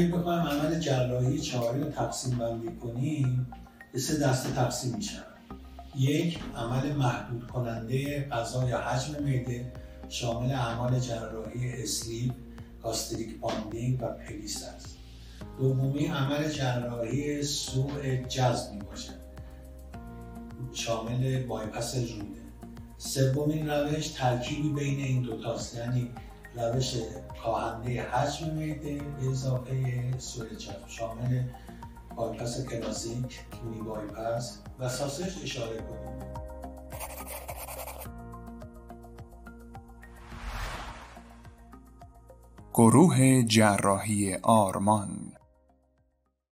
اگه بخوایم عمل جراحی چاقی رو تقسیم بندی کنیم به سه دسته تقسیم میشن یک عمل محدود کننده غذا یا حجم معده شامل اعمال جراحی sleeve gastric banding و plication است. دومی عمل جراحی سوء جذب می باشد شامل بایپس روده سومین روش ترکیبی بین این دو تاست یعنی روش کاهنده حجم معده به اضافه سوء جذب شامل بایپس کلاسیک مینی بایپس و ساسش اشاره کنیم. گروه جراحی آرمان